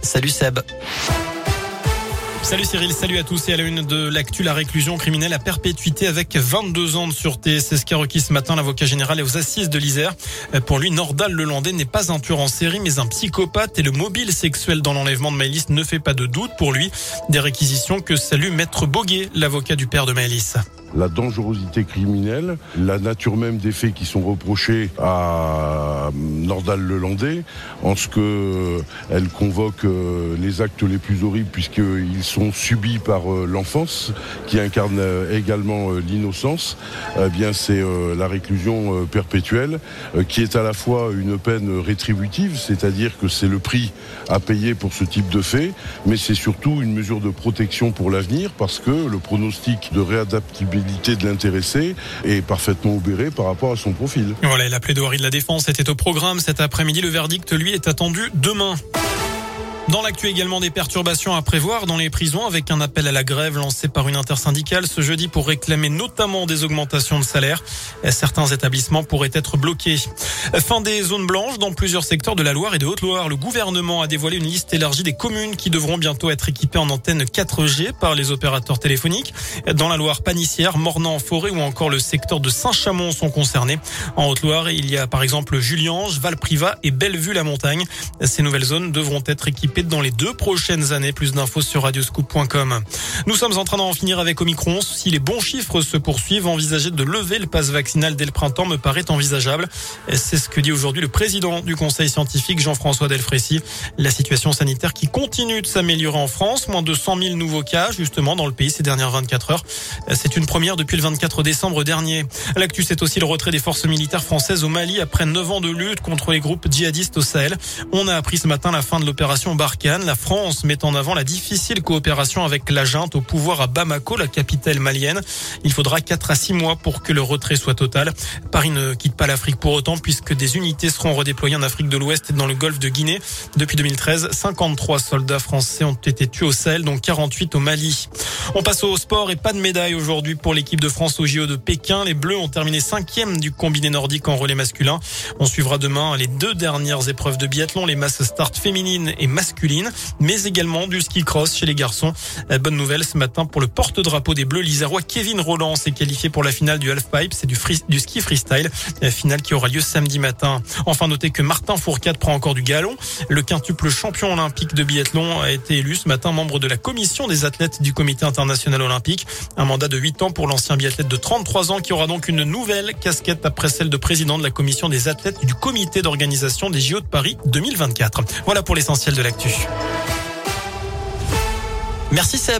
Salut Seb. Salut Cyril, salut à tous et à la une de l'actu, la réclusion criminelle à perpétuité avec 22 ans de sûreté. C'est ce qu'a requis ce matin l'avocat général et aux assises de l'Isère. Pour lui, Nordal Lelandais n'est pas un tueur en série, mais un psychopathe et le mobile sexuel dans l'enlèvement de Maëlys ne fait pas de doute pour lui. Des réquisitions que salue Maître Boguet, l'avocat du père de Maëlys la dangerosité criminelle, la nature même des faits qui sont reprochés à Nordal Lelandais, en ce que elle convoque euh, les actes les plus horribles puisqu'ils sont subis par euh, l'enfance, qui incarne euh, également l'innocence. Eh bien, c'est la réclusion perpétuelle, qui est à la fois une peine rétributive, c'est-à-dire que c'est le prix à payer pour ce type de fait, mais c'est surtout une mesure de protection pour l'avenir parce que le pronostic de réadaptabilité de l'intéressé est parfaitement obéré par rapport à son profil. Voilà, la plaidoirie de la défense était au programme cet après-midi. Le verdict, lui, est attendu demain. Dans l'actu également des perturbations à prévoir dans les prisons avec un appel à la grève lancé par une intersyndicale ce jeudi pour réclamer notamment des augmentations de salaire. Certains établissements pourraient être bloqués. Fin des zones blanches dans plusieurs secteurs de la Loire et de Haute-Loire. Le gouvernement a dévoilé une liste élargie des communes qui devront bientôt être équipées en antenne 4G par les opérateurs téléphoniques. Dans la Loire, Panissière, Mornan-Forêt ou encore le secteur de Saint-Chamond sont concernés. En Haute-Loire, il y a par exemple Juliange, Valprivat et Bellevue-la-Montagne. Ces nouvelles zones devront être équipées dans les deux prochaines années. Plus d'infos sur radioscoop.com. Nous sommes en train d'en finir avec Omicron. Si les bons chiffres se poursuivent, envisager de lever le passe vaccinal dès le printemps me paraît envisageable. C'est ce que dit aujourd'hui le président du conseil scientifique, Jean-François Delfrécy. La situation sanitaire qui continue de s'améliorer en France. Moins de 100 000 nouveaux cas, justement, dans le pays ces dernières 24 heures. C'est une première depuis le 24 décembre dernier. L'actu, c'est aussi le retrait des forces militaires françaises au Mali après 9 ans de lutte contre les groupes djihadistes au Sahel. On a appris ce matin la fin de l'opération la France met en avant la difficile coopération avec la junte au pouvoir à Bamako, la capitale malienne. Il faudra 4 à 6 mois pour que le retrait soit total. Paris ne quitte pas l'Afrique pour autant puisque des unités seront redéployées en Afrique de l'Ouest et dans le golfe de Guinée. Depuis 2013, 53 soldats français ont été tués au Sahel, dont 48 au Mali. On passe au sport et pas de médaille aujourd'hui pour l'équipe de France au JO de Pékin. Les Bleus ont terminé cinquième du combiné nordique en relais masculin. On suivra demain les deux dernières épreuves de biathlon, les masses start féminines et masculines mais également du ski cross chez les garçons. Euh, bonne nouvelle ce matin pour le porte-drapeau des Bleus lisérois, Kevin Roland s'est qualifié pour la finale du halfpipe, c'est du, du ski freestyle, la finale qui aura lieu samedi matin. Enfin, notez que Martin Fourcade prend encore du galon. Le quintuple champion olympique de biathlon a été élu ce matin membre de la commission des athlètes du comité international olympique. Un mandat de 8 ans pour l'ancien biathlète de 33 ans qui aura donc une nouvelle casquette après celle de président de la commission des athlètes du comité d'organisation des JO de Paris 2024. Voilà pour l'essentiel de l'actu. Merci Seb.